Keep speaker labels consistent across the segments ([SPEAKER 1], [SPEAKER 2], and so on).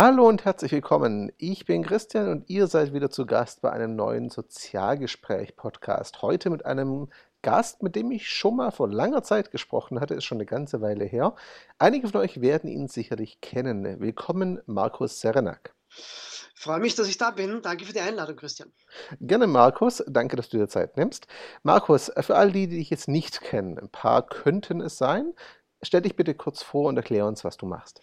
[SPEAKER 1] Hallo und herzlich willkommen. Ich bin Christian und ihr seid wieder zu Gast bei einem neuen Sozialgespräch-Podcast. Heute mit einem Gast, mit dem ich schon mal vor langer Zeit gesprochen hatte, ist schon eine ganze Weile her. Einige von euch werden ihn sicherlich kennen. Willkommen, Markus Serenak.
[SPEAKER 2] Freue mich, dass ich da bin. Danke für die Einladung, Christian.
[SPEAKER 1] Gerne, Markus. Danke, dass du dir Zeit nimmst. Markus, für all die, die dich jetzt nicht kennen, ein paar könnten es sein. Stell dich bitte kurz vor und erklär uns, was du machst.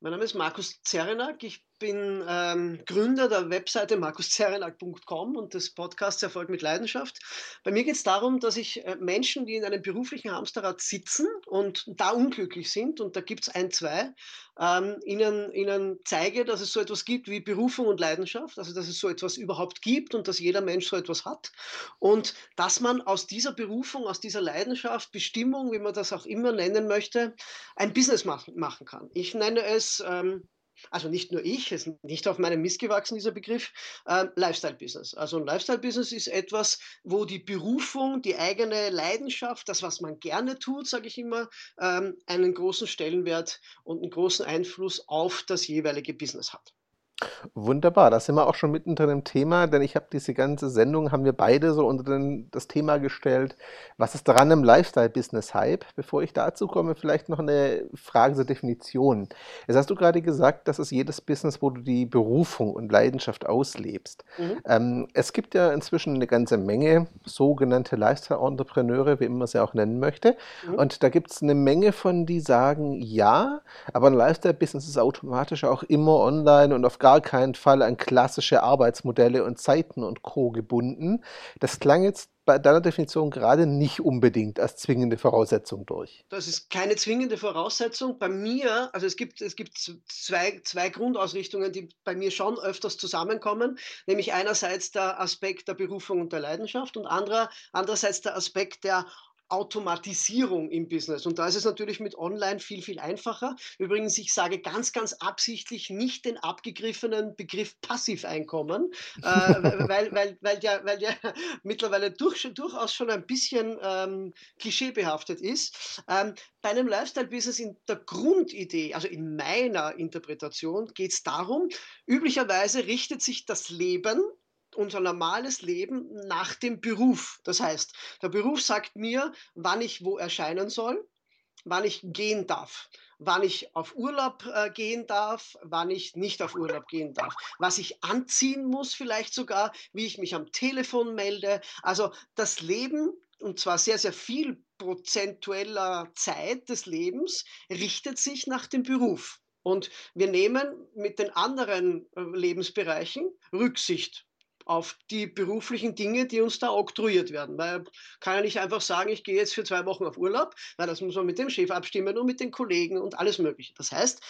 [SPEAKER 2] Mein Name ist Markus Zerenak. Ich bin ähm, Gründer der Webseite markuszerenak.com und des Podcasts Erfolg mit Leidenschaft. Bei mir geht es darum, dass ich äh, Menschen, die in einem beruflichen Hamsterrad sitzen und da unglücklich sind, und da gibt es ein, zwei, ähm, ihnen, ihnen zeige, dass es so etwas gibt wie Berufung und Leidenschaft, also dass es so etwas überhaupt gibt und dass jeder Mensch so etwas hat und dass man aus dieser Berufung, aus dieser Leidenschaft, Bestimmung, wie man das auch immer nennen möchte, ein Business machen, machen kann. Ich nenne es ähm, also nicht nur ich, es ist nicht auf meinem Mist gewachsen, dieser Begriff, äh, Lifestyle-Business. Also ein Lifestyle-Business ist etwas, wo die Berufung, die eigene Leidenschaft, das, was man gerne tut, sage ich immer, ähm, einen großen Stellenwert und einen großen Einfluss auf das jeweilige Business hat.
[SPEAKER 1] Wunderbar, da sind wir auch schon mittendrin im Thema, denn ich habe diese ganze Sendung, haben wir beide so unter den, das Thema gestellt, was ist daran im Lifestyle-Business-Hype? Bevor ich dazu komme, vielleicht noch eine Frage zur Definition. Jetzt hast du gerade gesagt, das ist jedes Business, wo du die Berufung und Leidenschaft auslebst. Mhm. Ähm, es gibt ja inzwischen eine ganze Menge sogenannte Lifestyle-Entrepreneure, wie man sie auch nennen möchte. Mhm. Und da gibt es eine Menge von, die sagen, ja, aber ein Lifestyle-Business ist automatisch auch immer online und auf gar keinen Fall an klassische Arbeitsmodelle und Zeiten und Co. gebunden. Das klang jetzt bei deiner Definition gerade nicht unbedingt als zwingende Voraussetzung durch.
[SPEAKER 2] Das ist keine zwingende Voraussetzung. Bei mir, also es gibt, es gibt zwei, zwei Grundausrichtungen, die bei mir schon öfters zusammenkommen, nämlich einerseits der Aspekt der Berufung und der Leidenschaft und anderer, andererseits der Aspekt der Automatisierung im Business. Und da ist es natürlich mit Online viel, viel einfacher. Übrigens, ich sage ganz, ganz absichtlich nicht den abgegriffenen Begriff Passiveinkommen, äh, weil, weil, weil, der, weil der mittlerweile durch, durchaus schon ein bisschen ähm, klischeebehaftet ist. Ähm, bei einem Lifestyle-Business in der Grundidee, also in meiner Interpretation, geht es darum, üblicherweise richtet sich das Leben unser normales Leben nach dem Beruf. Das heißt, der Beruf sagt mir, wann ich wo erscheinen soll, wann ich gehen darf, wann ich auf Urlaub äh, gehen darf, wann ich nicht auf Urlaub gehen darf, was ich anziehen muss vielleicht sogar, wie ich mich am Telefon melde. Also das Leben, und zwar sehr, sehr viel prozentueller Zeit des Lebens, richtet sich nach dem Beruf. Und wir nehmen mit den anderen äh, Lebensbereichen Rücksicht auf die beruflichen Dinge, die uns da oktroyiert werden. Weil kann ja nicht einfach sagen, ich gehe jetzt für zwei Wochen auf Urlaub, weil das muss man mit dem Chef abstimmen und mit den Kollegen und alles Mögliche. Das heißt,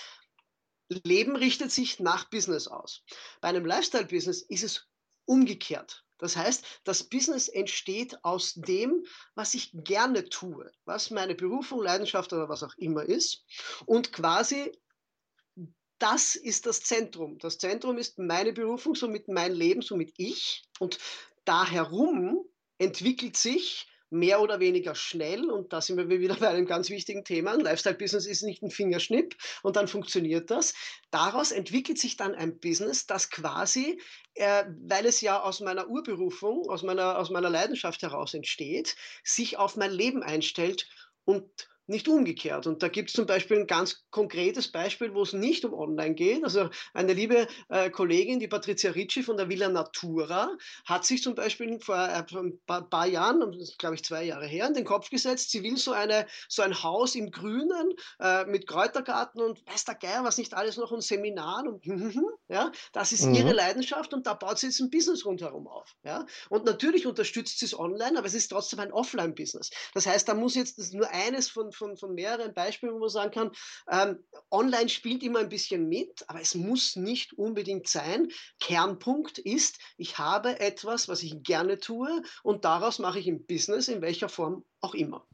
[SPEAKER 2] Leben richtet sich nach Business aus. Bei einem Lifestyle-Business ist es umgekehrt. Das heißt, das Business entsteht aus dem, was ich gerne tue, was meine Berufung, Leidenschaft oder was auch immer ist. Und quasi das ist das Zentrum. Das Zentrum ist meine Berufung, somit mein Leben, somit ich. Und da herum entwickelt sich mehr oder weniger schnell, und da sind wir wieder bei einem ganz wichtigen Thema, ein Lifestyle-Business ist nicht ein Fingerschnipp und dann funktioniert das. Daraus entwickelt sich dann ein Business, das quasi, äh, weil es ja aus meiner Urberufung, aus meiner, aus meiner Leidenschaft heraus entsteht, sich auf mein Leben einstellt und nicht umgekehrt. Und da gibt es zum Beispiel ein ganz konkretes Beispiel, wo es nicht um Online geht. Also eine liebe äh, Kollegin, die Patricia Ricci von der Villa Natura, hat sich zum Beispiel vor äh, ein paar, paar Jahren, glaube ich zwei Jahre her, in den Kopf gesetzt, sie will so, eine, so ein Haus im Grünen äh, mit Kräutergarten und weiß der Geier, was nicht alles noch und Seminaren und ja, das ist mhm. ihre Leidenschaft und da baut sie jetzt ein Business rundherum auf. Ja. Und natürlich unterstützt sie es online, aber es ist trotzdem ein Offline-Business. Das heißt, da muss jetzt nur eines von von, von mehreren Beispielen, wo man sagen kann, ähm, online spielt immer ein bisschen mit, aber es muss nicht unbedingt sein. Kernpunkt ist, ich habe etwas, was ich gerne tue und daraus mache ich ein Business, in welcher Form auch immer.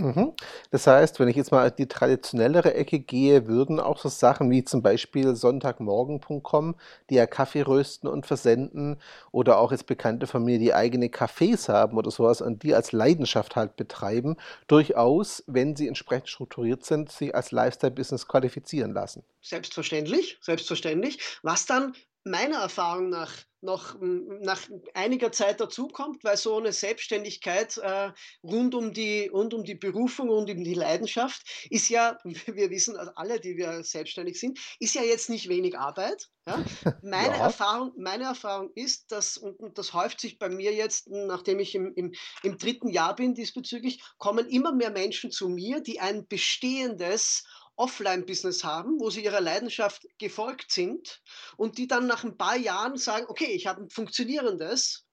[SPEAKER 1] Mhm. Das heißt, wenn ich jetzt mal die traditionellere Ecke gehe, würden auch so Sachen wie zum Beispiel Sonntagmorgen.com, die ja Kaffee rösten und versenden, oder auch jetzt Bekannte von mir, die eigene Cafés haben oder sowas und die als Leidenschaft halt betreiben, durchaus, wenn sie entsprechend strukturiert sind, sich als Lifestyle-Business qualifizieren lassen.
[SPEAKER 2] Selbstverständlich, selbstverständlich. Was dann meiner Erfahrung nach noch nach einiger Zeit dazukommt, weil so eine Selbstständigkeit äh, rund, um die, rund um die Berufung und um die Leidenschaft ist ja, wir wissen also alle, die wir selbstständig sind, ist ja jetzt nicht wenig Arbeit. Ja? Meine, ja. Erfahrung, meine Erfahrung ist, dass, und das häuft sich bei mir jetzt, nachdem ich im, im, im dritten Jahr bin diesbezüglich, kommen immer mehr Menschen zu mir, die ein bestehendes Offline-Business haben, wo sie ihrer Leidenschaft gefolgt sind und die dann nach ein paar Jahren sagen, okay, ich habe ein funktionierendes,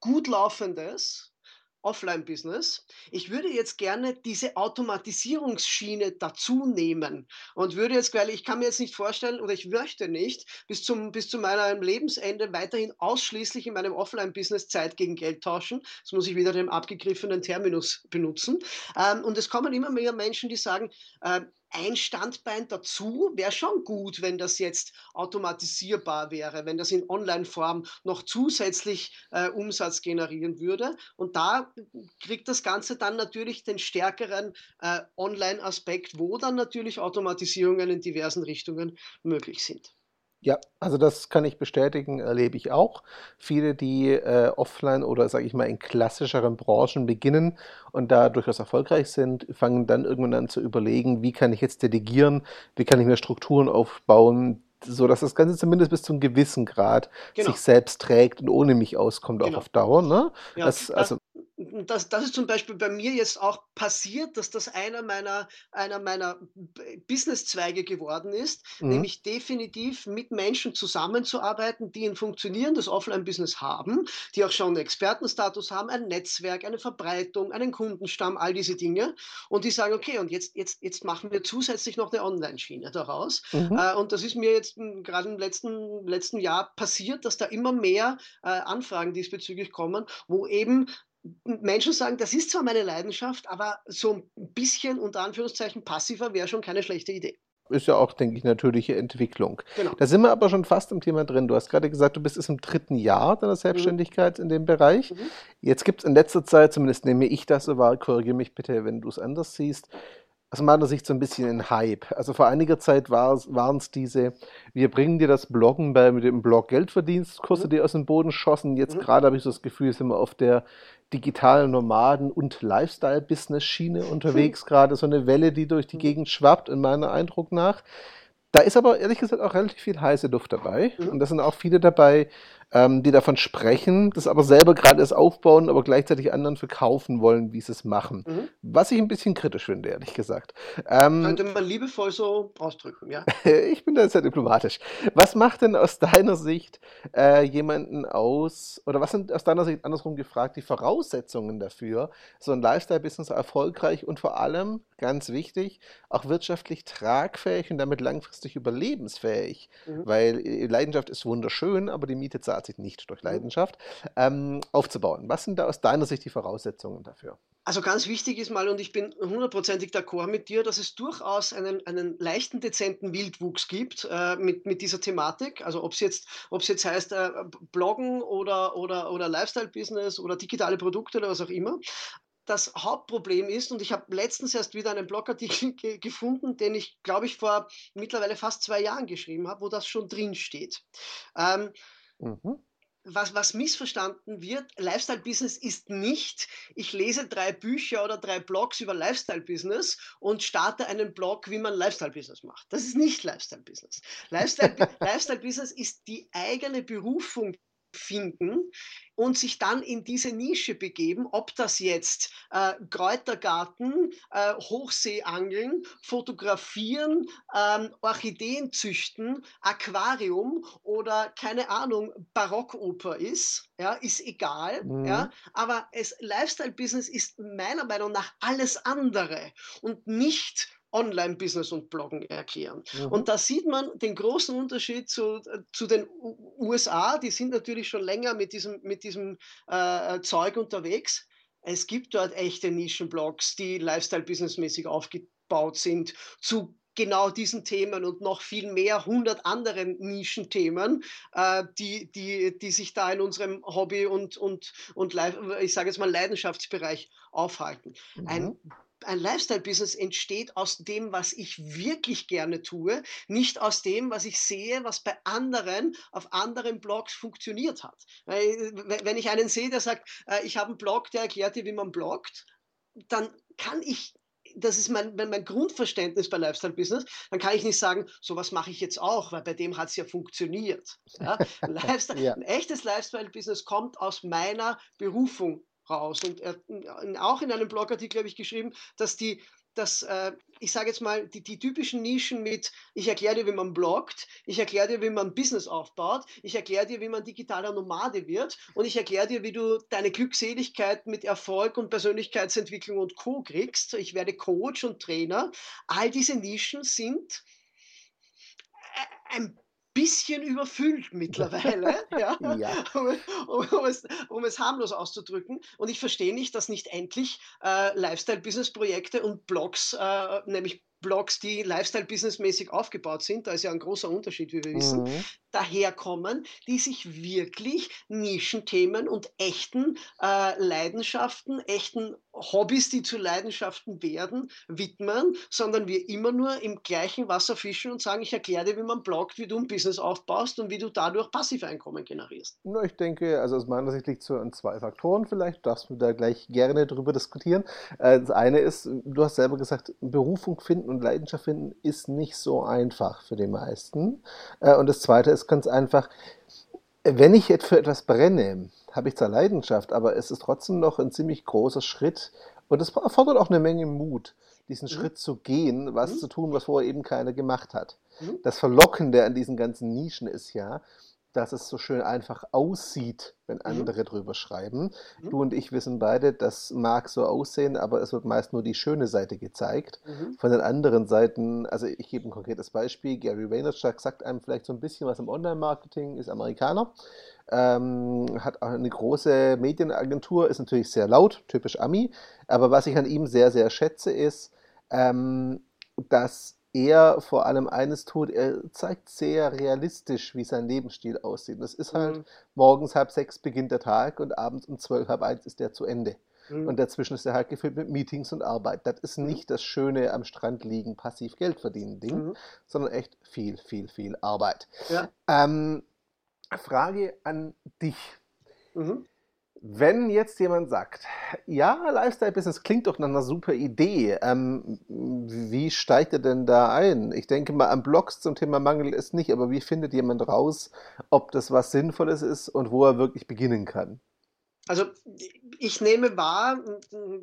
[SPEAKER 2] gut laufendes Offline-Business. Ich würde jetzt gerne diese Automatisierungsschiene dazu nehmen und würde jetzt, weil ich kann mir jetzt nicht vorstellen oder ich möchte nicht bis, zum, bis zu meinem Lebensende weiterhin ausschließlich in meinem Offline-Business Zeit gegen Geld tauschen. Jetzt muss ich wieder den abgegriffenen Terminus benutzen. Ähm, und es kommen immer mehr Menschen, die sagen, äh, ein Standbein dazu wäre schon gut, wenn das jetzt automatisierbar wäre, wenn das in Online-Form noch zusätzlich äh, Umsatz generieren würde. Und da kriegt das Ganze dann natürlich den stärkeren äh, Online-Aspekt, wo dann natürlich Automatisierungen in diversen Richtungen möglich sind.
[SPEAKER 1] Ja, also das kann ich bestätigen, erlebe ich auch. Viele, die äh, offline oder sage ich mal in klassischeren Branchen beginnen und da durchaus erfolgreich sind, fangen dann irgendwann an zu überlegen, wie kann ich jetzt delegieren, wie kann ich mir Strukturen aufbauen, so dass das Ganze zumindest bis zu einem gewissen Grad genau. sich selbst trägt und ohne mich auskommt, genau. auch auf Dauer. Ne?
[SPEAKER 2] Ja, das, also, das, das ist zum Beispiel bei mir jetzt auch passiert, dass das einer meiner, einer meiner Businesszweige geworden ist, mhm. nämlich definitiv mit Menschen zusammenzuarbeiten, die ein funktionierendes Offline-Business haben, die auch schon einen Expertenstatus haben, ein Netzwerk, eine Verbreitung, einen Kundenstamm, all diese Dinge. Und die sagen, okay, und jetzt, jetzt, jetzt machen wir zusätzlich noch eine Online-Schiene daraus. Mhm. Äh, und das ist mir jetzt gerade im letzten, letzten Jahr passiert, dass da immer mehr äh, Anfragen diesbezüglich kommen, wo eben Menschen sagen, das ist zwar meine Leidenschaft, aber so ein bisschen unter Anführungszeichen passiver wäre schon keine schlechte Idee.
[SPEAKER 1] Ist ja auch, denke ich, natürliche Entwicklung. Genau. Da sind wir aber schon fast im Thema drin. Du hast gerade gesagt, du bist jetzt im dritten Jahr deiner mhm. Selbstständigkeit mhm. in dem Bereich. Mhm. Jetzt gibt es in letzter Zeit, zumindest nehme ich das so wahr, korrigiere mich bitte, wenn du es anders siehst, aus meiner Sicht so ein bisschen ein Hype. Also vor einiger Zeit waren es diese, wir bringen dir das Bloggen bei mit dem Blog Geldverdienstkurs, mhm. die aus dem Boden schossen. Jetzt mhm. gerade habe ich so das Gefühl, sind wir auf der digitalen Nomaden- und Lifestyle-Business-Schiene unterwegs, mhm. gerade so eine Welle, die durch die mhm. Gegend schwappt, in meinem Eindruck nach. Da ist aber ehrlich gesagt auch relativ viel heiße Luft dabei. Und da sind auch viele dabei, ähm, die davon sprechen, das aber selber gerade erst aufbauen, aber gleichzeitig anderen verkaufen wollen, wie sie es machen. Mhm. Was ich ein bisschen kritisch finde, ehrlich gesagt.
[SPEAKER 2] Ähm, Könnte man liebevoll so ausdrücken, ja.
[SPEAKER 1] ich bin da sehr diplomatisch. Was macht denn aus deiner Sicht äh, jemanden aus, oder was sind aus deiner Sicht andersrum gefragt, die Voraussetzungen dafür, so ein Lifestyle-Business erfolgreich und vor allem, ganz wichtig, auch wirtschaftlich tragfähig und damit langfristig überlebensfähig? Mhm. Weil äh, Leidenschaft ist wunderschön, aber die Miete zahlt sich nicht durch. Leidenschaft, ähm, aufzubauen. Was sind da aus deiner Sicht die Voraussetzungen dafür?
[SPEAKER 2] Also ganz wichtig ist mal, und ich bin hundertprozentig d'accord mit dir, dass es durchaus einen, einen leichten, dezenten Wildwuchs gibt äh, mit, mit dieser Thematik. Also ob es jetzt, jetzt heißt äh, Bloggen oder, oder, oder Lifestyle-Business oder digitale Produkte oder was auch immer. Das Hauptproblem ist, und ich habe letztens erst wieder einen Blogartikel ge gefunden, den ich, glaube ich, vor mittlerweile fast zwei Jahren geschrieben habe, wo das schon drin steht. Ähm, Mhm. Was, was, missverstanden wird, Lifestyle-Business ist nicht, ich lese drei Bücher oder drei Blogs über Lifestyle-Business und starte einen Blog, wie man Lifestyle-Business macht. Das ist nicht Lifestyle-Business. Lifestyle-Business Lifestyle ist die eigene Berufung finden und sich dann in diese Nische begeben, ob das jetzt äh, Kräutergarten, äh, Hochseeangeln, Fotografieren, ähm, Orchideen züchten, Aquarium oder keine Ahnung, Barockoper ist, ja, ist egal, mhm. ja, aber es Lifestyle-Business ist meiner Meinung nach alles andere und nicht Online-Business und Bloggen erklären. Mhm. Und da sieht man den großen Unterschied zu, zu den USA. Die sind natürlich schon länger mit diesem, mit diesem äh, Zeug unterwegs. es gibt dort echte Nischenblogs, die Lifestyle-Business-mäßig aufgebaut sind, zu genau diesen Themen und noch viel mehr, hundert anderen Nischenthemen, äh, die, die, die sich da in unserem Hobby und, und, und ich sage jetzt mal Leidenschaftsbereich aufhalten. Mhm. Ein ein Lifestyle-Business entsteht aus dem, was ich wirklich gerne tue, nicht aus dem, was ich sehe, was bei anderen auf anderen Blogs funktioniert hat. Wenn ich einen sehe, der sagt, äh, ich habe einen Blog, der erklärt dir, wie man bloggt, dann kann ich das ist mein, mein Grundverständnis bei Lifestyle Business, dann kann ich nicht sagen, sowas mache ich jetzt auch, weil bei dem hat es ja funktioniert. Ja? Lifestyle, ja. Ein echtes Lifestyle Business kommt aus meiner Berufung raus. Und er, auch in einem Blogartikel habe ich geschrieben, dass die, dass, äh, ich sage jetzt mal, die, die typischen Nischen mit, ich erkläre dir, wie man bloggt, ich erkläre dir, wie man Business aufbaut, ich erkläre dir, wie man digitaler Nomade wird und ich erkläre dir, wie du deine Glückseligkeit mit Erfolg und Persönlichkeitsentwicklung und Co. kriegst. Ich werde Coach und Trainer. All diese Nischen sind äh, ein bisschen überfüllt mittlerweile, ja, ja. Um, um, um, es, um, es, harmlos auszudrücken. Und ich verstehe nicht, dass nicht endlich äh, Lifestyle-Business-Projekte und Blogs, äh, nämlich Blogs, die Lifestyle-Business-mäßig aufgebaut sind, da ist ja ein großer Unterschied, wie wir wissen, mhm. daherkommen, die sich wirklich Nischenthemen und echten äh, Leidenschaften, echten Hobbys, die zu Leidenschaften werden, widmen, sondern wir immer nur im gleichen Wasser fischen und sagen, ich erkläre dir, wie man bloggt, wie du ein Business aufbaust und wie du dadurch Passiveinkommen generierst.
[SPEAKER 1] Na, ich denke, also aus meiner Sicht liegt es so an zwei Faktoren vielleicht, darfst du da gleich gerne drüber diskutieren. Äh, das eine ist, du hast selber gesagt, Berufung finden und Leidenschaft finden ist nicht so einfach für die meisten. Äh, und das zweite ist ganz einfach, wenn ich jetzt für etwas brenne, habe ich zwar Leidenschaft, aber es ist trotzdem noch ein ziemlich großer Schritt und es erfordert auch eine Menge Mut, diesen mhm. Schritt zu gehen, was mhm. zu tun, was vorher eben keiner gemacht hat. Mhm. Das Verlockende an diesen ganzen Nischen ist ja, dass es so schön einfach aussieht, wenn mhm. andere mhm. drüber schreiben. Mhm. Du und ich wissen beide, das mag so aussehen, aber es wird meist nur die schöne Seite gezeigt. Mhm. Von den anderen Seiten, also ich gebe ein konkretes Beispiel, Gary Vaynerchuk sagt einem vielleicht so ein bisschen was im Online-Marketing, ist Amerikaner, ähm, hat auch eine große Medienagentur, ist natürlich sehr laut, typisch Ami, aber was ich an ihm sehr, sehr schätze, ist, ähm, dass er vor allem eines tut, er zeigt sehr realistisch, wie sein Lebensstil aussieht. Das ist halt, mhm. morgens halb sechs beginnt der Tag und abends um zwölf, halb eins ist der zu Ende. Mhm. Und dazwischen ist er halt gefüllt mit Meetings und Arbeit. Das ist mhm. nicht das schöne am Strand liegen, passiv Geld verdienen Ding, mhm. sondern echt viel, viel, viel Arbeit. Ja. Ähm, Frage an dich. Mhm. Wenn jetzt jemand sagt, ja, Lifestyle-Business klingt doch nach einer super Idee, ähm, wie steigt er denn da ein? Ich denke mal, am Blogs zum Thema Mangel ist nicht, aber wie findet jemand raus, ob das was Sinnvolles ist und wo er wirklich beginnen kann?
[SPEAKER 2] Also ich nehme wahr,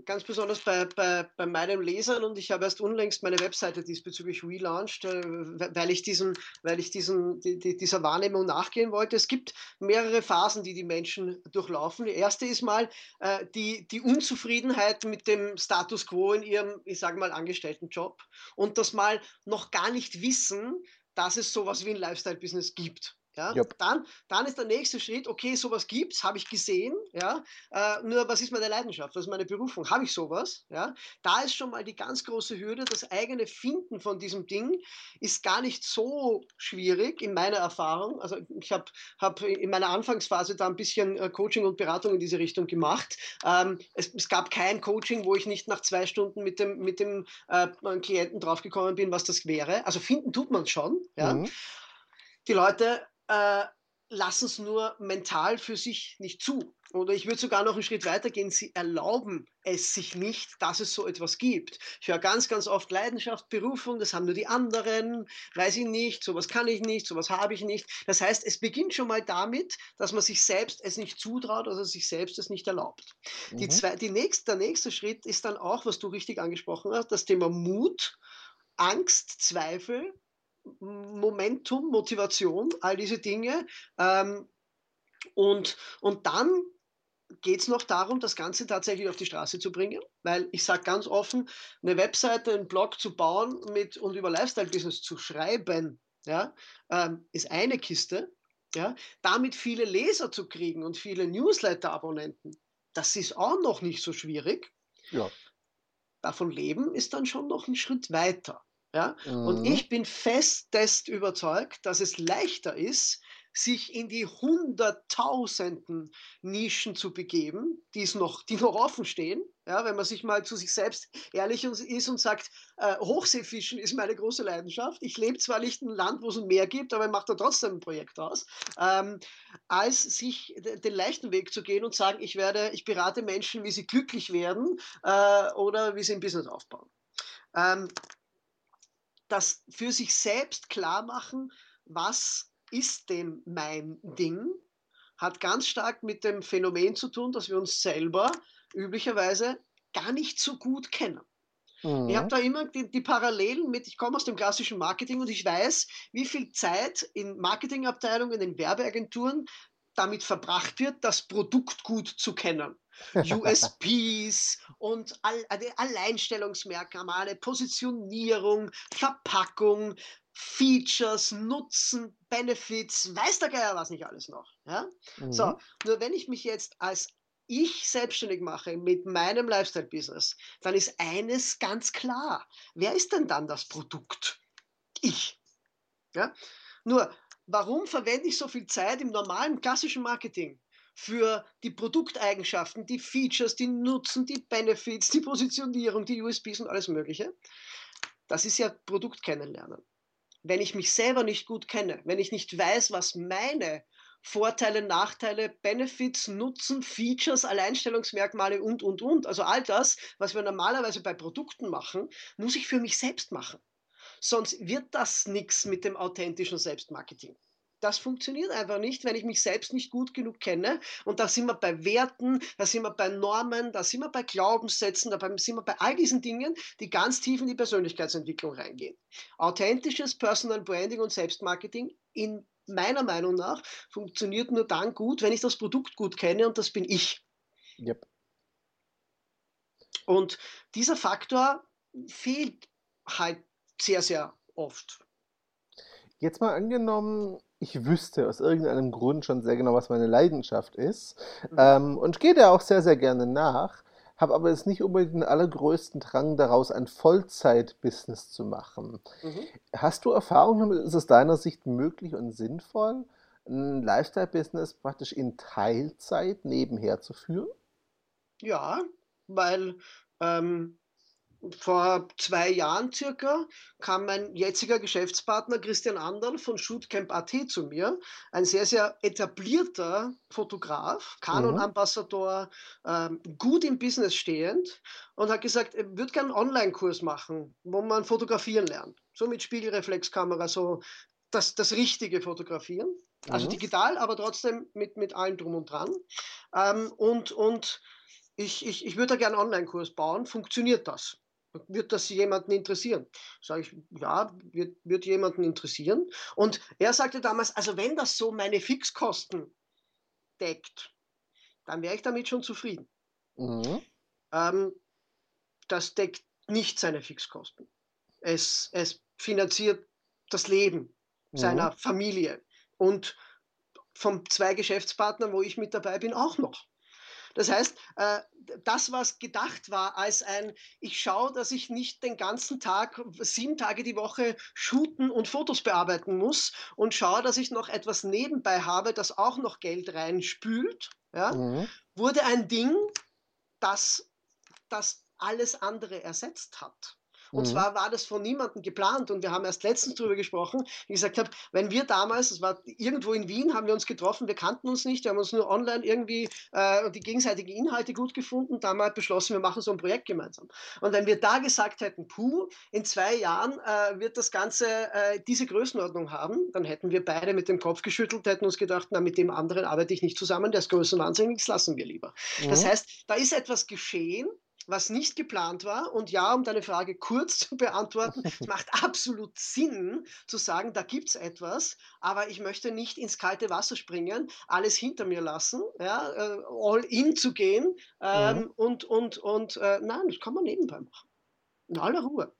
[SPEAKER 2] ganz besonders bei, bei, bei meinen Lesern, und ich habe erst unlängst meine Webseite diesbezüglich relaunched, äh, weil ich, diesen, weil ich diesen, die, die, dieser Wahrnehmung nachgehen wollte. Es gibt mehrere Phasen, die die Menschen durchlaufen. Die erste ist mal äh, die, die Unzufriedenheit mit dem Status quo in ihrem, ich sage mal, Angestelltenjob und das mal noch gar nicht wissen, dass es sowas wie ein Lifestyle-Business gibt. Ja, yep. dann, dann ist der nächste Schritt, okay, sowas gibt es, habe ich gesehen, ja, äh, nur was ist meine Leidenschaft, was ist meine Berufung, habe ich sowas, ja, da ist schon mal die ganz große Hürde, das eigene Finden von diesem Ding ist gar nicht so schwierig in meiner Erfahrung, also ich habe hab in meiner Anfangsphase da ein bisschen äh, Coaching und Beratung in diese Richtung gemacht, ähm, es, es, gab kein Coaching, wo ich nicht nach zwei Stunden mit dem, mit dem äh, Klienten draufgekommen bin, was das wäre, also finden tut man schon, ja, mhm. die Leute äh, lassen es nur mental für sich nicht zu. Oder ich würde sogar noch einen Schritt weiter gehen, sie erlauben es sich nicht, dass es so etwas gibt. Ich höre ganz, ganz oft Leidenschaft, Berufung, das haben nur die anderen, weiß ich nicht, sowas kann ich nicht, sowas habe ich nicht. Das heißt, es beginnt schon mal damit, dass man sich selbst es nicht zutraut oder sich selbst es nicht erlaubt. Mhm. Die zwei, die nächste, der nächste Schritt ist dann auch, was du richtig angesprochen hast, das Thema Mut, Angst, Zweifel, Momentum, Motivation, all diese Dinge. Ähm, und, und dann geht es noch darum, das Ganze tatsächlich auf die Straße zu bringen, weil ich sage ganz offen, eine Webseite, einen Blog zu bauen mit, und über Lifestyle-Business zu schreiben, ja, ähm, ist eine Kiste. Ja, damit viele Leser zu kriegen und viele Newsletter-Abonnenten, das ist auch noch nicht so schwierig.
[SPEAKER 1] Ja.
[SPEAKER 2] Davon leben ist dann schon noch ein Schritt weiter. Ja? Und
[SPEAKER 1] Mhm.
[SPEAKER 2] ich bin festest überzeugt, dass es leichter ist, sich in die hunderttausenden Nischen zu begeben, die es noch, die noch offen stehen. Ja, wenn man sich mal zu sich selbst ehrlich ist und sagt, äh, Hochseefischen ist meine große Leidenschaft. Ich lebe zwar nicht in einem Land, wo es ein Meer gibt, aber ich mache da trotzdem ein Projekt aus, ähm, als sich den leichten Weg zu gehen und sagen, ich werde, ich berate Menschen, wie sie glücklich werden äh, oder wie sie ein Business aufbauen. Ähm, das für sich selbst klar machen, was ist denn mein Ding, hat ganz stark mit dem Phänomen zu tun, dass wir uns selber üblicherweise gar nicht so gut kennen. Mhm. Ich habe da immer die, die, Parallelen mit, ich komme aus dem klassischen Marketing und ich weiß, wie viel Zeit in Marketingabteilungen, in Werbeagenturen damit verbracht wird, das Produkt gut zu kennen. USPs und Alleinstellungsmerkmale, Positionierung, Verpackung, Features, Nutzen, Benefits, weiß der Geier was nicht alles noch. Ja? Mhm. So, nur wenn ich mich jetzt als ich selbstständig mache mit meinem Lifestyle-Business, dann ist eines ganz klar. Wer ist denn dann das Produkt? Ich. Ja? Nur, warum verwende ich so viel Zeit im normalen klassischen Marketing? für die Produkteigenschaften, die Features, die Nutzen, die Benefits, die Positionierung, die USPs und alles Mögliche. Das ist ja Produkt kennenlernen. Wenn ich mich selber nicht gut kenne, wenn ich nicht weiß, was meine Vorteile, Nachteile, Benefits, Nutzen, Features, Alleinstellungsmerkmale und, und, und, also all das, was wir normalerweise bei Produkten machen, muss ich für mich selbst machen. Sonst wird das nichts mit dem authentischen Selbstmarketing. Das funktioniert einfach nicht, wenn ich mich selbst nicht gut genug kenne. Und da sind wir bei Werten, da sind wir bei Normen, da sind wir bei Glaubenssätzen, da sind wir bei all diesen Dingen, die ganz tief in die Persönlichkeitsentwicklung reingehen. Authentisches Personal Branding und Selbstmarketing in meiner Meinung nach funktioniert nur dann gut, wenn ich das Produkt gut kenne und das bin ich.
[SPEAKER 1] Yep.
[SPEAKER 2] Und dieser Faktor fehlt halt sehr, sehr oft.
[SPEAKER 1] Jetzt mal angenommen, ich wüsste aus irgendeinem Grund schon sehr genau, was meine Leidenschaft ist. Mhm. Ähm, und gehe der auch sehr, sehr gerne nach, habe aber jetzt nicht unbedingt den allergrößten Drang daraus, ein Vollzeit-Business zu machen. Mhm. Hast du Erfahrung damit? Ist es deiner Sicht möglich und sinnvoll, ein Lifestyle-Business praktisch in Teilzeit nebenher zu führen?
[SPEAKER 2] Ja, weil ähm, vor zwei Jahren circa kam mein jetziger Geschäftspartner Christian Anderl von Shootcamp.at zu mir, ein sehr, sehr etablierter Fotograf, Canon-Ambassador, mhm. ähm, gut im Business stehend und hat gesagt, er würde gerne einen Online-Kurs machen, wo man fotografieren lernt. So mit Spiegelreflexkamera, so das, das richtige Fotografieren. Also mhm. digital, aber trotzdem mit, mit allem drum und dran. Ähm, und und ich, ich, ich würde da gerne einen Online-Kurs bauen. Funktioniert das? Wird das jemanden interessieren? Sage ich, ja, wird, wird jemanden interessieren. Und er sagte damals, also wenn das so meine Fixkosten deckt, dann wäre ich damit schon zufrieden. Mhm. Ähm, das deckt nicht seine Fixkosten. Es, es finanziert das Leben mhm. seiner Familie und von zwei Geschäftspartnern, wo ich mit dabei bin, auch noch. Das heißt, äh, das, was gedacht war als ein, ich schaue, dass ich nicht den ganzen Tag, sieben Tage die Woche shooten und Fotos bearbeiten muss und schaue, dass ich noch etwas nebenbei habe, das auch noch Geld reinspült, ja, mhm. wurde ein Ding, das, das alles andere ersetzt hat. Und mhm. zwar war das von niemandem geplant und wir haben erst letztens darüber gesprochen, wie gesagt habe, wenn wir damals, das war irgendwo in Wien, haben wir uns getroffen, wir kannten uns nicht, wir haben uns nur online irgendwie äh, die gegenseitigen Inhalte gut gefunden, damals beschlossen, wir machen so ein Projekt gemeinsam. Und wenn wir da gesagt hätten, puh, in zwei Jahren äh, wird das Ganze äh, diese Größenordnung haben, dann hätten wir beide mit dem Kopf geschüttelt, hätten uns gedacht, na, mit dem anderen arbeite ich nicht zusammen, der ist größenwahnsinnig, das lassen wir lieber. Mhm. Das heißt, da ist etwas geschehen, was nicht geplant war. Und ja, um deine Frage kurz zu beantworten, es macht absolut Sinn zu sagen, da gibt es etwas, aber ich möchte nicht ins kalte Wasser springen, alles hinter mir lassen, ja, äh, all in zu gehen ähm, mhm. und, und, und äh, nein, das kann man nebenbei machen. In aller Ruhe.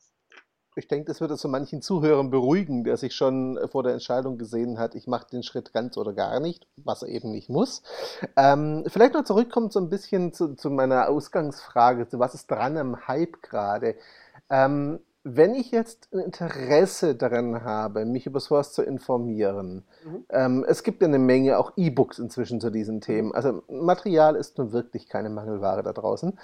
[SPEAKER 1] Ich denke, das würde so manchen Zuhörern beruhigen, der sich schon vor der Entscheidung gesehen hat, ich mache den Schritt ganz oder gar nicht, was er eben nicht muss. Ähm, vielleicht noch zurückkommen so ein bisschen zu, zu, meiner Ausgangsfrage, zu was ist dran am Hype gerade. Ähm, wenn ich jetzt ein Interesse daran habe, mich über sowas zu informieren, mhm. ähm, es gibt ja eine Menge auch E-Books inzwischen zu diesen Themen. Also Material ist nun wirklich keine Mangelware da draußen.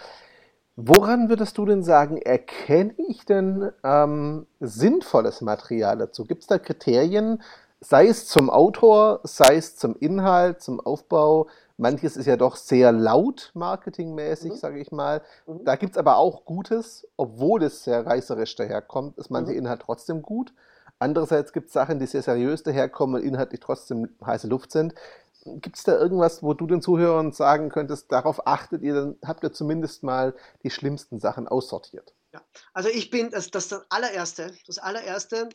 [SPEAKER 1] Woran würdest du denn sagen, erkenne ich denn ähm, sinnvolles Material dazu? Gibt es da Kriterien, sei es zum Autor, sei es zum Inhalt, zum Aufbau? Manches ist ja doch sehr laut marketingmäßig, mhm. sage ich mal. Mhm. Da gibt es aber auch Gutes, obwohl es sehr reißerisch daherkommt, ist manche mhm. Inhalt trotzdem gut. Andererseits gibt es Sachen, die sehr seriös daherkommen und inhaltlich trotzdem heiße Luft sind. Gibt es da irgendwas, wo du den Zuhörern sagen könntest, darauf achtet ihr, dann habt ihr zumindest mal die schlimmsten Sachen aussortiert?
[SPEAKER 2] Ja, also ich bin, das, das, das allererste, das allererste,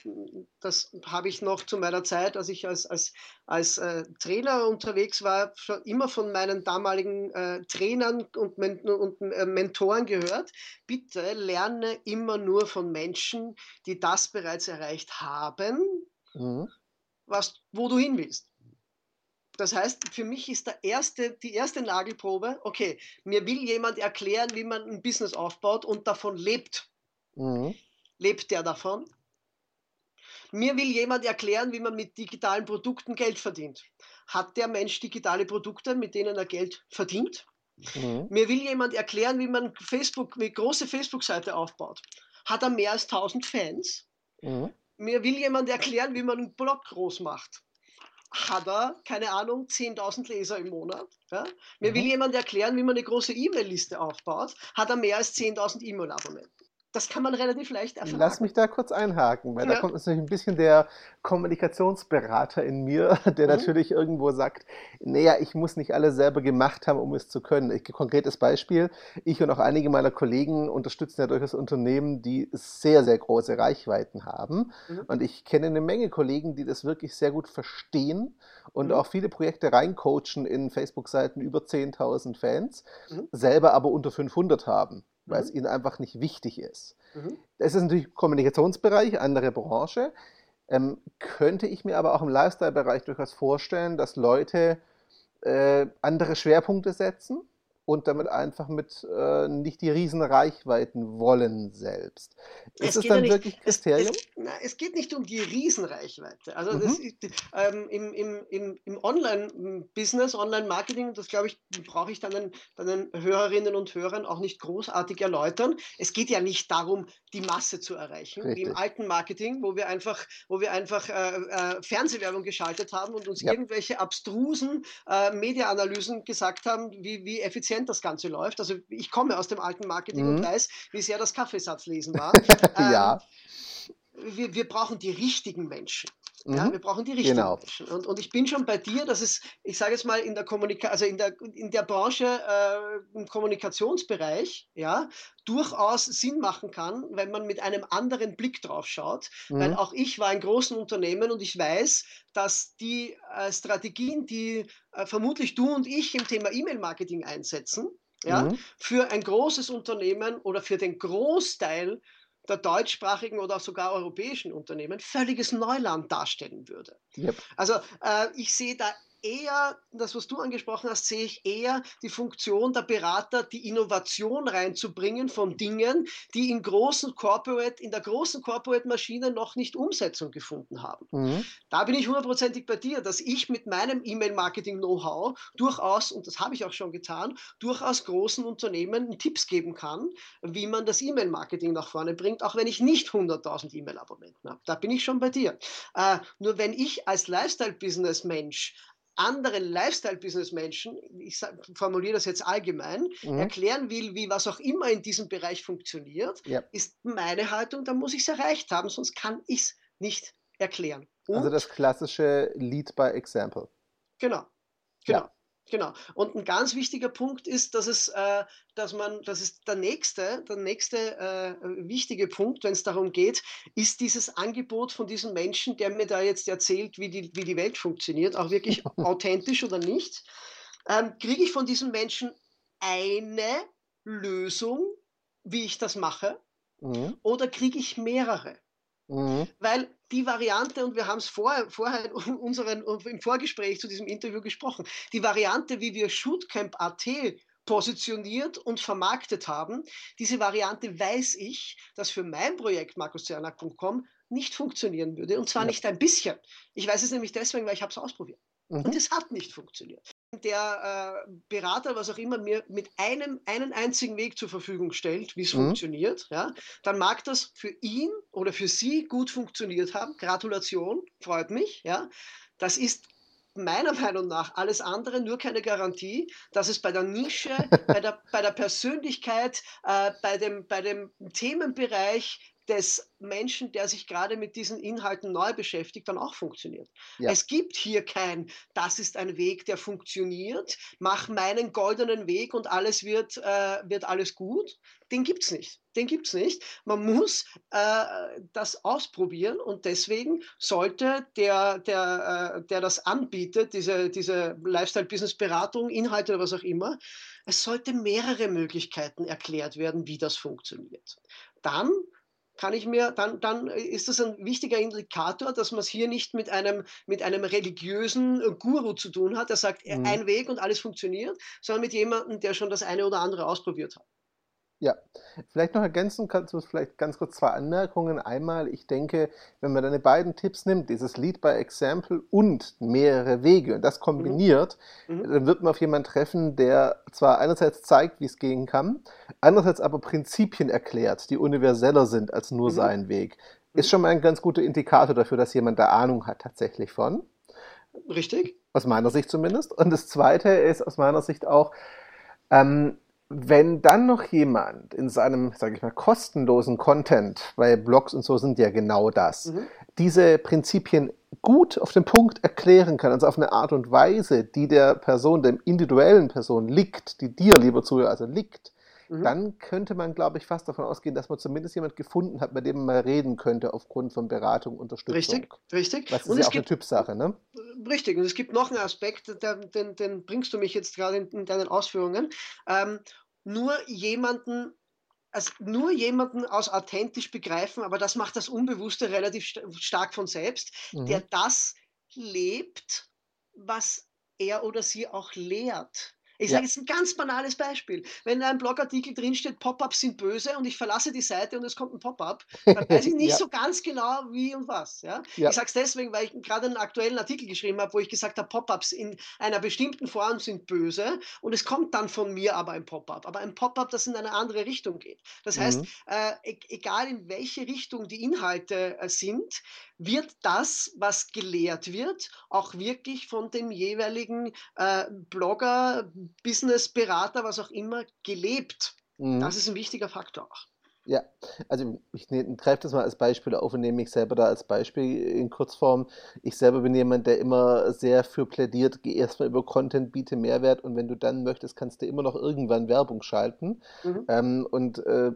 [SPEAKER 2] das habe ich noch zu meiner Zeit, als ich als, als, als äh, Trainer unterwegs war, schon immer von meinen damaligen äh, Trainern und, Men und äh, Mentoren gehört. Bitte lerne immer nur von Menschen, die das bereits erreicht haben, mhm. was, wo du hin willst. Das heißt, für mich ist der erste, die erste Nagelprobe, okay, mir will jemand erklären, wie man ein Business aufbaut und davon lebt. Mhm. Lebt der davon? Mir will jemand erklären, wie man mit digitalen Produkten Geld verdient. Hat der Mensch digitale Produkte, mit denen er Geld verdient? Mhm. Mir will jemand erklären, wie man Facebook, eine große Facebook-Seite aufbaut. Hat er mehr als 1000 Fans? Mhm. Mir will jemand erklären, wie man einen Blog groß macht hat er, keine Ahnung, 10.000 Leser im Monat. Ja? Mir mhm. will jemand erklären, wie man eine große E-Mail-Liste aufbaut, hat er mehr als 10.000 E-Mail-Abonnenten das kann man relativ leicht
[SPEAKER 1] erfahren. Lass mich da kurz einhaken, weil ja. da kommt natürlich ein bisschen der Kommunikationsberater in mir, der mhm. natürlich irgendwo sagt, naja, ich muss nicht alles selber gemacht haben, um es zu können. Ich, konkretes Beispiel, ich und auch einige meiner Kollegen unterstützen ja durchaus Unternehmen, die sehr, sehr große Reichweiten haben. Mhm. Und ich kenne eine Menge Kollegen, die das wirklich sehr gut verstehen und mhm. auch viele Projekte reincoachen in Facebook-Seiten über 10.000 Fans, mhm. selber aber unter 500 haben weil es ihnen einfach nicht wichtig ist. Mhm. Das ist natürlich Kommunikationsbereich, andere Branche. Ähm, könnte ich mir aber auch im Lifestyle-Bereich durchaus vorstellen, dass Leute äh, andere Schwerpunkte setzen und damit einfach mit äh, nicht die Riesenreichweiten wollen selbst. Ist es, es dann ja wirklich Kriterium?
[SPEAKER 2] Es, es, na, es, geht nicht um die Riesenreichweite. Also mhm. das, ähm, im, im, im, im Online-Business, Online-Marketing, das glaube ich, brauche ich dann den, dann den Hörerinnen und Hörern auch nicht großartig erläutern. Es geht ja nicht darum, die Masse zu erreichen, Richtig. wie im alten Marketing, wo wir einfach, wo wir einfach äh, äh, Fernsehwerbung geschaltet haben und uns ja. irgendwelche abstrusen äh, Media-Analysen gesagt haben, wie, wie effizient effizient das Ganze läuft. Also ich komme aus dem alten Marketing mhm. und weiß, wie sehr das Kaffeesatzlesen war. ja. Ähm, wir, wir brauchen die richtigen Menschen. Ja, mhm. wir brauchen die richtigen genau. Menschen. Und, und ich bin schon bei dir, dass es, ich sage jetzt mal, in der Kommunikation, also in der, in der Branche, äh, im Kommunikationsbereich, ja, durchaus Sinn machen kann, wenn man mit einem anderen Blick drauf schaut. Mhm. Weil auch ich war in großen Unternehmen und ich weiß, dass die äh, Strategien, die äh, vermutlich du und ich im Thema E-Mail-Marketing einsetzen, ja, mhm. für ein großes Unternehmen oder für den Großteil der deutschsprachigen oder sogar europäischen Unternehmen völliges Neuland darstellen würde. Yep. Also äh, ich sehe da eher, das was du angesprochen hast, sehe ich eher die Funktion der Berater, die Innovation reinzubringen von Dingen, die in großen Corporate, in der großen Corporate-Maschine noch nicht Umsetzung gefunden haben. Mhm. Da bin ich hundertprozentig bei dir, dass ich mit meinem E-Mail-Marketing-Know-how durchaus, und das habe ich auch schon getan, durchaus großen Unternehmen Tipps geben kann, wie man das E-Mail-Marketing nach vorne bringt, auch wenn ich nicht 100.000 E-Mail-Abonnenten habe. Da bin ich schon bei dir. Äh, nur wenn ich als Lifestyle-Business-Mensch anderen Lifestyle-Business-Menschen, ich formuliere das jetzt allgemein, mhm. erklären will, wie was auch immer in diesem Bereich funktioniert, ja. ist meine Haltung, da muss ich es erreicht haben, sonst kann ich es nicht erklären.
[SPEAKER 1] Und, also das klassische Lead by Example.
[SPEAKER 2] Genau. Genau. Ja. Genau. Und ein ganz wichtiger Punkt ist, dass es, äh, dass man, das ist der nächste, der nächste äh, wichtige Punkt, wenn es darum geht, ist dieses Angebot von diesem Menschen, der mir da jetzt erzählt, wie die, wie die Welt funktioniert, auch wirklich authentisch oder nicht? Ähm, Kriege ich von diesem Menschen eine Lösung, wie ich das mache? Mhm. Oder kriege ich mehrere? Mhm. Weil die Variante, und wir haben es vorher, vorher in unseren, im Vorgespräch zu diesem Interview gesprochen, die Variante, wie wir Shootcamp.at positioniert und vermarktet haben, diese Variante weiß ich, dass für mein Projekt markuszernak.com nicht funktionieren würde. Und zwar ja. nicht ein bisschen. Ich weiß es nämlich deswegen, weil ich habe es ausprobiert. Mhm. Und es hat nicht funktioniert. Der äh, Berater, was auch immer, mir mit einem einen einzigen Weg zur Verfügung stellt, wie es mhm. funktioniert, ja, dann mag das für ihn oder für sie gut funktioniert haben. Gratulation, freut mich. Ja. Das ist meiner Meinung nach alles andere nur keine Garantie, dass es bei der Nische, bei, der, bei der Persönlichkeit, äh, bei, dem, bei dem Themenbereich des Menschen, der sich gerade mit diesen Inhalten neu beschäftigt, dann auch funktioniert. Ja. Es gibt hier kein, das ist ein Weg, der funktioniert, mach meinen goldenen Weg und alles wird, äh, wird alles gut. Den gibt es nicht. Den gibt nicht. Man muss äh, das ausprobieren und deswegen sollte der, der, äh, der das anbietet, diese, diese Lifestyle-Business-Beratung, Inhalte oder was auch immer, es sollte mehrere Möglichkeiten erklärt werden, wie das funktioniert. Dann kann ich mir, dann, dann ist das ein wichtiger Indikator, dass man es hier nicht mit einem, mit einem religiösen Guru zu tun hat, der sagt, mhm. ein Weg und alles funktioniert, sondern mit jemandem, der schon das eine oder andere ausprobiert hat.
[SPEAKER 1] Ja, vielleicht noch ergänzen kannst du vielleicht ganz kurz zwei Anmerkungen. Einmal, ich denke, wenn man deine beiden Tipps nimmt, dieses Lead by Example und mehrere Wege und das mhm. kombiniert, mhm. dann wird man auf jemanden treffen, der zwar einerseits zeigt, wie es gehen kann, andererseits aber Prinzipien erklärt, die universeller sind als nur mhm. sein Weg. Ist mhm. schon mal ein ganz guter Indikator dafür, dass jemand da Ahnung hat tatsächlich von.
[SPEAKER 2] Richtig.
[SPEAKER 1] Aus meiner Sicht zumindest. Und das Zweite ist aus meiner Sicht auch, ähm, wenn dann noch jemand in seinem, sage ich mal, kostenlosen Content, weil Blogs und so sind ja genau das, mhm. diese Prinzipien gut auf den Punkt erklären kann, also auf eine Art und Weise, die der Person, der individuellen Person liegt, die dir, lieber Zuhörer, also liegt, mhm. dann könnte man, glaube ich, fast davon ausgehen, dass man zumindest jemand gefunden hat, mit dem man mal reden könnte aufgrund von Beratung, Unterstützung.
[SPEAKER 2] Richtig, richtig.
[SPEAKER 1] Das ist und ja auch gibt, eine Typsache, ne?
[SPEAKER 2] Richtig, und es gibt noch einen Aspekt, den, den, den bringst du mich jetzt gerade in, in deinen Ausführungen. Ähm, nur jemanden also nur jemanden aus authentisch begreifen, aber das macht das Unbewusste relativ st stark von selbst, mhm. der das lebt, was er oder sie auch lehrt. Ich sage ja. jetzt ein ganz banales Beispiel. Wenn da ein Blogartikel drinsteht, Pop-ups sind böse und ich verlasse die Seite und es kommt ein Pop-up, dann weiß ich nicht ja. so ganz genau, wie und was. Ja? ja. Ich sage es deswegen, weil ich gerade einen aktuellen Artikel geschrieben habe, wo ich gesagt habe, Pop-ups in einer bestimmten Form sind böse und es kommt dann von mir aber ein Pop-up. Aber ein Pop-up, das in eine andere Richtung geht. Das heißt, mhm. äh, e-, egal in welche Richtung die Inhalte äh, sind, wird das, was gelehrt wird, auch wirklich von dem jeweiligen äh, Blogger, Businessberater, was auch immer, gelebt. Mhm. Das ist ein wichtiger Faktor auch.
[SPEAKER 1] Ja, also ich ne, greife das mal als Beispiel auf und nehme mich selber da als Beispiel in Kurzform. Ich selber bin jemand, der immer sehr für plädiert, geh erstmal über Content, biete Mehrwert und wenn du dann möchtest, kannst du immer noch irgendwann Werbung schalten. Mhm. Ähm, und äh,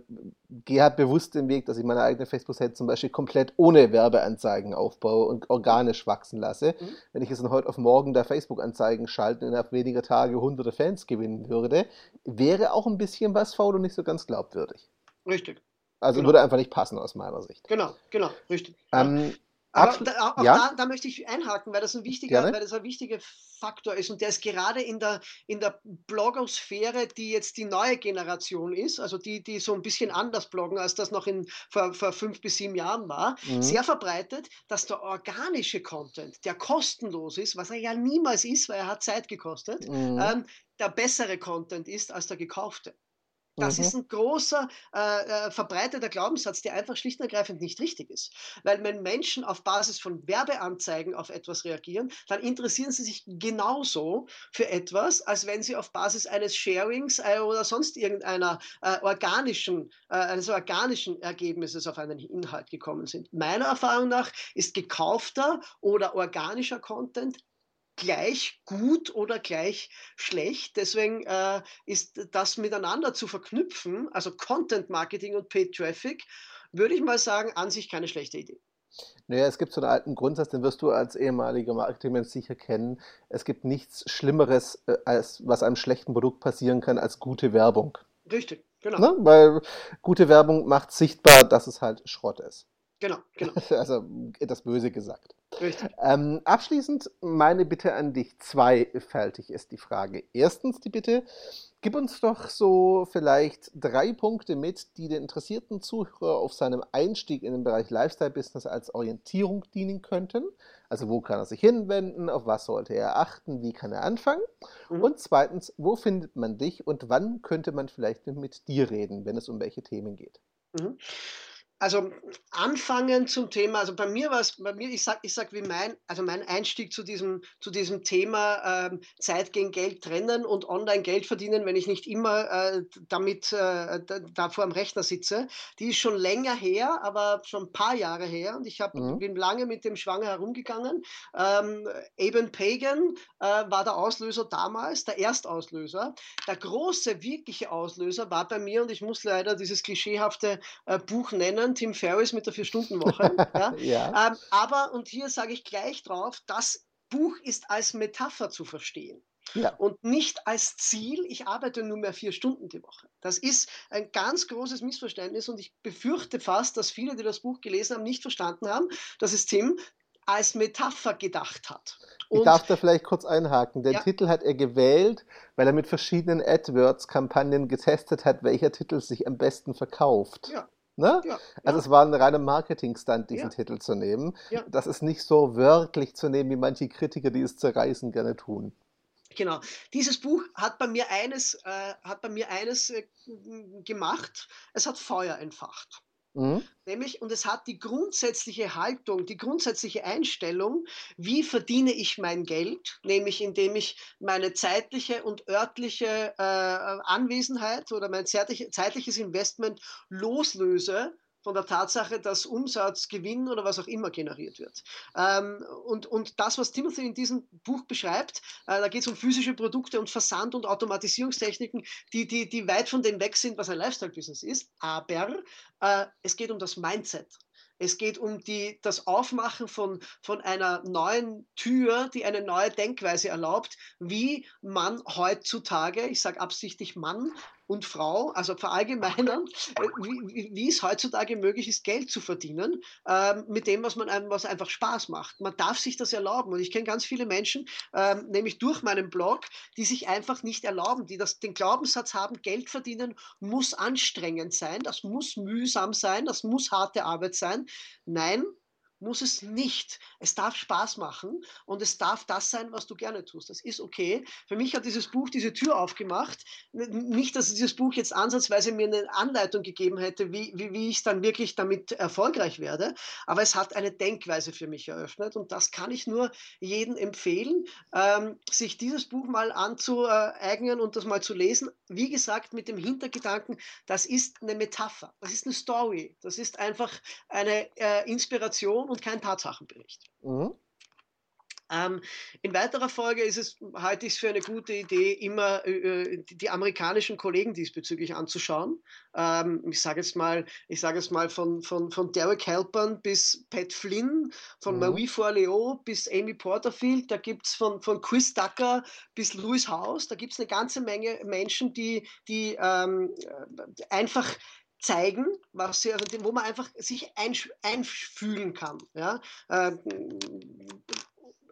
[SPEAKER 1] gehe halt bewusst den Weg, dass ich meine eigene Facebook-Seite zum Beispiel komplett ohne Werbeanzeigen aufbaue und organisch wachsen lasse. Mhm. Wenn ich jetzt von heute auf morgen da Facebook-Anzeigen schalten und innerhalb weniger Tage hunderte Fans gewinnen würde, wäre auch ein bisschen was faul und nicht so ganz glaubwürdig.
[SPEAKER 2] Richtig.
[SPEAKER 1] Also genau. würde einfach nicht passen aus meiner Sicht.
[SPEAKER 2] Genau, genau, richtig. Ähm, aber da, auch ja? da, da, möchte ich einhaken, weil das ein wichtiger, weil das ein wichtiger Faktor ist und der ist gerade in der, in der Blogosphäre, die jetzt die neue Generation ist, also die, die so ein bisschen anders bloggen, als das noch in, vor, vor fünf bis sieben Jahren war, mhm. sehr verbreitet, dass der organische Content, der kostenlos ist, was er ja niemals ist, weil er hat Zeit gekostet, mhm. ähm, der bessere Content ist als der gekaufte. Das mhm. ist ein großer, äh, äh, verbreiteter Glaubenssatz, der einfach schlicht und ergreifend nicht richtig ist. Weil wenn Menschen auf Basis von Werbeanzeigen auf etwas reagieren, dann interessieren sie sich genauso für etwas, als wenn sie auf Basis eines Sharings äh, oder sonst irgendeiner äh, organischen, äh, eines organischen Ergebnisses auf einen Inhalt gekommen sind. Meiner Erfahrung nach ist gekaufter oder organischer Content gleich gut oder gleich schlecht. Deswegen äh, ist das miteinander zu verknüpfen, also Content Marketing und Paid Traffic, würde ich mal sagen, an sich keine schlechte Idee.
[SPEAKER 1] Naja, es gibt so einen alten Grundsatz, den wirst du als ehemaliger Marketingmensch sicher kennen. Es gibt nichts Schlimmeres, äh, als was einem schlechten Produkt passieren kann, als gute Werbung.
[SPEAKER 2] Richtig, genau.
[SPEAKER 1] Ne? Weil gute Werbung macht sichtbar, dass es halt Schrott ist.
[SPEAKER 2] Genau, genau.
[SPEAKER 1] Also etwas böse gesagt. Richtig. Ähm, abschließend meine Bitte an dich. Zweifältig ist die Frage. Erstens die Bitte, gib uns doch so vielleicht drei Punkte mit, die den interessierten Zuhörer auf seinem Einstieg in den Bereich Lifestyle-Business als Orientierung dienen könnten. Also wo kann er sich hinwenden, auf was sollte er achten, wie kann er anfangen? Mhm. Und zweitens, wo findet man dich und wann könnte man vielleicht mit dir reden, wenn es um welche Themen geht? Mhm
[SPEAKER 2] also anfangen zum Thema, also bei mir war es, bei mir, ich sag, ich sag, wie mein, also mein Einstieg zu diesem, zu diesem Thema ähm, Zeit gegen Geld trennen und online Geld verdienen, wenn ich nicht immer äh, damit äh, da, da, vor dem Rechner sitze, die ist schon länger her, aber schon ein paar Jahre her und ich hab, mhm. bin lange mit dem Schwanger herumgegangen. Ähm, Eben Pagan äh, war der Auslöser damals, der Erstauslöser. Der große, wirkliche Auslöser war bei mir und ich muss leider dieses klischeehafte äh, Buch nennen, Tim Ferriss mit der Vier-Stunden-Woche. ja. ja. Ähm, aber, und hier sage ich gleich drauf, das Buch ist als Metapher zu verstehen. Ja. Und nicht als Ziel, ich arbeite nur mehr vier Stunden die Woche. Das ist ein ganz großes Missverständnis und ich befürchte fast, dass viele, die das Buch gelesen haben, nicht verstanden haben, dass es Tim als Metapher gedacht hat.
[SPEAKER 1] Und, ich darf da vielleicht kurz einhaken. Den ja. Titel hat er gewählt, weil er mit verschiedenen AdWords-Kampagnen getestet hat, welcher Titel sich am besten verkauft. Ja. Ne? Ja, also ja. es war ein reiner Marketing-Stunt, diesen ja. Titel zu nehmen. Das ist nicht so wörtlich zu nehmen, wie manche Kritiker, die es zerreißen, gerne tun.
[SPEAKER 2] Genau. Dieses Buch hat bei mir eines, äh, hat bei mir eines äh, gemacht. Es hat Feuer entfacht. Mhm. Nämlich, und es hat die grundsätzliche Haltung, die grundsätzliche Einstellung, wie verdiene ich mein Geld, nämlich indem ich meine zeitliche und örtliche äh, Anwesenheit oder mein zeitliches Investment loslöse von der Tatsache, dass Umsatz, Gewinn oder was auch immer generiert wird. Ähm, und, und das, was Timothy in diesem Buch beschreibt, äh, da geht es um physische Produkte und Versand- und Automatisierungstechniken, die, die, die weit von dem weg sind, was ein Lifestyle-Business ist. Aber äh, es geht um das Mindset. Es geht um die, das Aufmachen von, von einer neuen Tür, die eine neue Denkweise erlaubt, wie man heutzutage, ich sage absichtlich Mann, und Frau, also verallgemeinern, äh, wie, wie, es heutzutage möglich ist, Geld zu verdienen ähm, mit dem, was man einem, was einfach Spaß macht. Man darf sich das erlauben. Und ich kenne ganz viele Menschen, ähm, nämlich durch meinen Blog, die sich einfach nicht erlauben, die das, den Glaubenssatz haben, Geld verdienen muss anstrengend sein, das muss mühsam sein, das muss harte Arbeit sein. Nein, muss es nicht. Es darf Spaß machen und es darf das sein, was du gerne tust. Das ist okay. Für mich hat dieses Buch diese Tür aufgemacht. Nicht, dass dieses Buch jetzt ansatzweise mir eine Anleitung gegeben hätte, wie, wie, wie ich dann wirklich damit erfolgreich werde, aber es hat eine Denkweise für mich eröffnet und das kann ich nur jedem empfehlen, ähm, sich dieses Buch mal anzueignen und das mal zu lesen. Wie gesagt, mit dem Hintergedanken, das ist eine Metapher, das ist eine Story, das ist einfach eine äh, Inspiration und kein Tatsachenbericht. Mhm. Ähm, in weiterer Folge ist es, halte ich es für eine gute Idee, immer äh, die, die, amerikanischen Kollegen diesbezüglich anzuschauen. Ähm, ich sage jetzt mal, ich sage jetzt mal von, von, von Derek Halpern bis Pat Flynn, von mhm. Marie Forleo bis Amy Porterfield, da gibt es von, von Chris Ducker bis Louis House, da gibt es eine ganze Menge Menschen, die, die ähm, einfach zeigen, was sie, also wo man einfach sich einfühlen kann. Ja?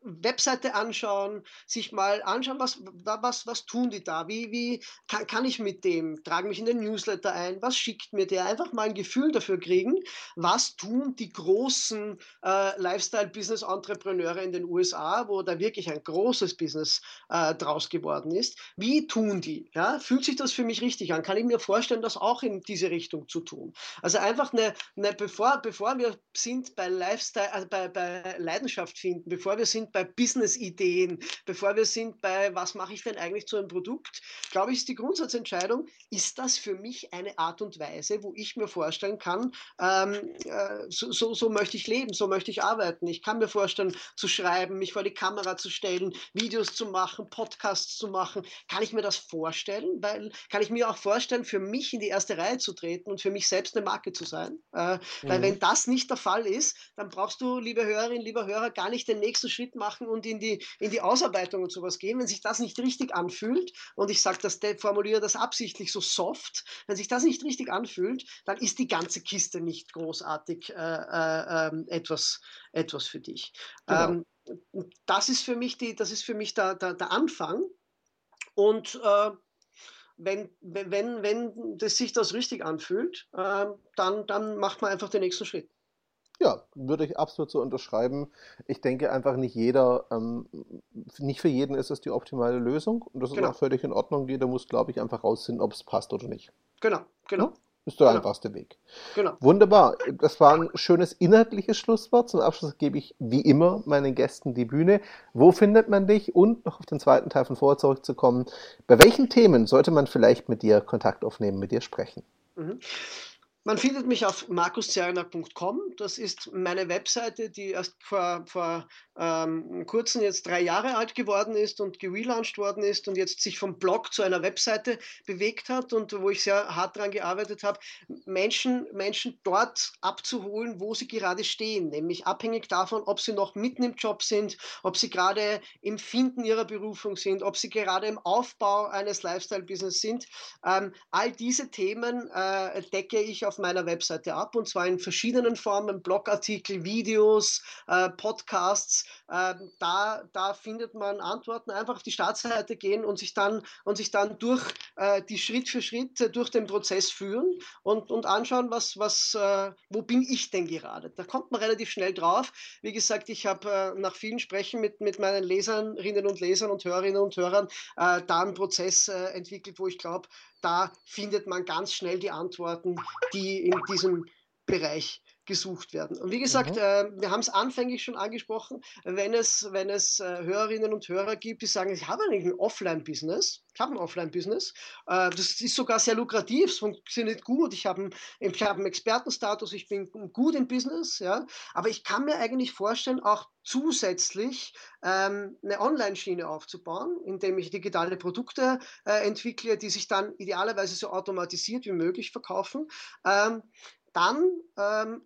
[SPEAKER 2] Webseite anschauen, sich mal anschauen, was, was, was tun die da, wie, wie kann, kann ich mit dem, trage mich in den Newsletter ein, was schickt mir der, einfach mal ein Gefühl dafür kriegen, was tun die großen äh, Lifestyle-Business-Entrepreneure in den USA, wo da wirklich ein großes Business äh, draus geworden ist, wie tun die, ja, fühlt sich das für mich richtig an, kann ich mir vorstellen, das auch in diese Richtung zu tun. Also einfach eine, eine bevor, bevor wir sind bei Lifestyle, also bei, bei Leidenschaft finden, bevor wir sind bei Business-Ideen, bevor wir sind bei, was mache ich denn eigentlich zu einem Produkt, glaube ich, ist die Grundsatzentscheidung, ist das für mich eine Art und Weise, wo ich mir vorstellen kann, ähm, äh, so, so, so möchte ich leben, so möchte ich arbeiten. Ich kann mir vorstellen, zu schreiben, mich vor die Kamera zu stellen, Videos zu machen, Podcasts zu machen. Kann ich mir das vorstellen? Weil kann ich mir auch vorstellen, für mich in die erste Reihe zu treten und für mich selbst eine Marke zu sein? Äh, mhm. Weil wenn das nicht der Fall ist, dann brauchst du, liebe Hörerinnen, lieber Hörer, gar nicht den nächsten Schritt machen und in die, in die Ausarbeitung und sowas gehen, wenn sich das nicht richtig anfühlt, und ich sage das, formuliere das absichtlich so soft, wenn sich das nicht richtig anfühlt, dann ist die ganze Kiste nicht großartig äh, äh, ähm, etwas, etwas für dich. Genau. Ähm, das ist für mich, die, das ist für mich der, der, der Anfang. Und äh, wenn, wenn, wenn das sich das richtig anfühlt, äh, dann, dann macht man einfach den nächsten Schritt.
[SPEAKER 1] Ja, würde ich absolut so unterschreiben. Ich denke einfach nicht jeder, ähm, nicht für jeden ist es die optimale Lösung und das ist genau. auch völlig in Ordnung. Jeder muss, glaube ich, einfach rausfinden, ob es passt oder nicht.
[SPEAKER 2] Genau, genau. Ja?
[SPEAKER 1] ist der genau. einfachste Weg. Genau. Wunderbar. Das war ein schönes inhaltliches Schlusswort. Zum Abschluss gebe ich wie immer meinen Gästen die Bühne. Wo findet man dich? Und noch auf den zweiten Teil von vorher zurückzukommen. Bei welchen Themen sollte man vielleicht mit dir Kontakt aufnehmen, mit dir sprechen? Mhm.
[SPEAKER 2] Man findet mich auf markuszerner.com. Das ist meine Webseite, die erst vor, vor ähm, kurzem jetzt drei Jahre alt geworden ist und gelauncht worden ist und jetzt sich vom Blog zu einer Webseite bewegt hat und wo ich sehr hart daran gearbeitet habe, Menschen, Menschen dort abzuholen, wo sie gerade stehen, nämlich abhängig davon, ob sie noch mitten im Job sind, ob sie gerade im Finden ihrer Berufung sind, ob sie gerade im Aufbau eines Lifestyle-Business sind. Ähm, all diese Themen äh, decke ich auf meiner Webseite ab und zwar in verschiedenen Formen, Blogartikel, Videos, äh, Podcasts, ähm, da, da findet man Antworten. Einfach auf die Startseite gehen und sich dann, und sich dann durch äh, die Schritt für Schritt durch den Prozess führen und, und anschauen, was, was, äh, wo bin ich denn gerade. Da kommt man relativ schnell drauf. Wie gesagt, ich habe äh, nach vielen Sprechen mit, mit meinen Leserinnen und Lesern und Hörerinnen und Hörern äh, da einen Prozess äh, entwickelt, wo ich glaube, da findet man ganz schnell die Antworten, die in diesem Bereich gesucht werden. Und wie gesagt, mhm. äh, wir haben es anfänglich schon angesprochen, wenn es, wenn es äh, Hörerinnen und Hörer gibt, die sagen, ich habe eigentlich ein Offline-Business, ich habe ein Offline-Business, äh, das ist sogar sehr lukrativ, es funktioniert gut, ich habe einen, hab einen Expertenstatus, ich bin gut im Business, ja, aber ich kann mir eigentlich vorstellen, auch zusätzlich ähm, eine Online-Schiene aufzubauen, indem ich digitale Produkte äh, entwickle, die sich dann idealerweise so automatisiert wie möglich verkaufen. Ähm, dann ähm,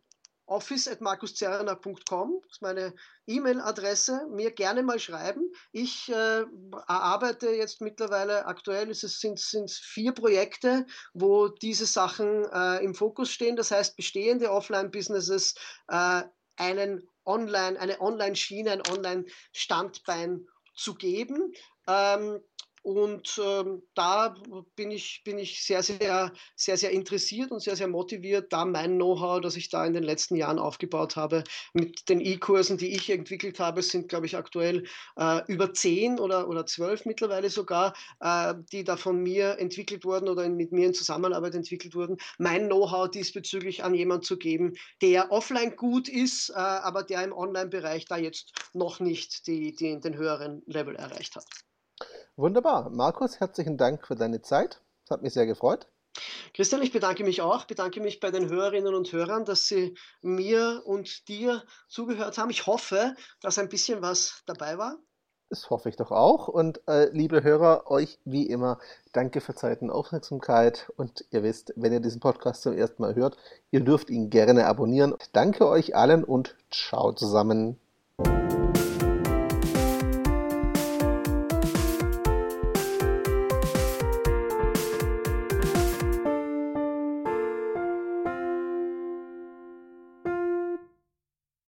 [SPEAKER 2] office.markuszerner.com, ist meine E-Mail-Adresse, mir gerne mal schreiben. Ich äh, arbeite jetzt mittlerweile, aktuell ist es, sind es vier Projekte, wo diese Sachen äh, im Fokus stehen. Das heißt, bestehende Offline-Businesses äh, einen Online, eine Online-Schiene, ein Online-Standbein zu geben. Ähm, und ähm, da bin ich, bin ich sehr, sehr, sehr, sehr interessiert und sehr, sehr motiviert, da mein Know-how, das ich da in den letzten Jahren aufgebaut habe, mit den E-Kursen, die ich entwickelt habe, sind, glaube ich, aktuell äh, über zehn oder, oder zwölf mittlerweile sogar, äh, die da von mir entwickelt wurden oder mit mir in Zusammenarbeit entwickelt wurden, mein Know-how diesbezüglich an jemanden zu geben, der offline gut ist, äh, aber der im Online-Bereich da jetzt noch nicht die, die, den höheren Level erreicht hat.
[SPEAKER 1] Wunderbar. Markus, herzlichen Dank für deine Zeit. Es hat mich sehr gefreut.
[SPEAKER 2] Christian, ich bedanke mich auch, bedanke mich bei den Hörerinnen und Hörern, dass sie mir und dir zugehört haben. Ich hoffe, dass ein bisschen was dabei war.
[SPEAKER 1] Das hoffe ich doch auch. Und äh, liebe Hörer, euch wie immer danke für Zeit und Aufmerksamkeit. Und ihr wisst, wenn ihr diesen Podcast zum ersten Mal hört, ihr dürft ihn gerne abonnieren. Danke euch allen und ciao zusammen.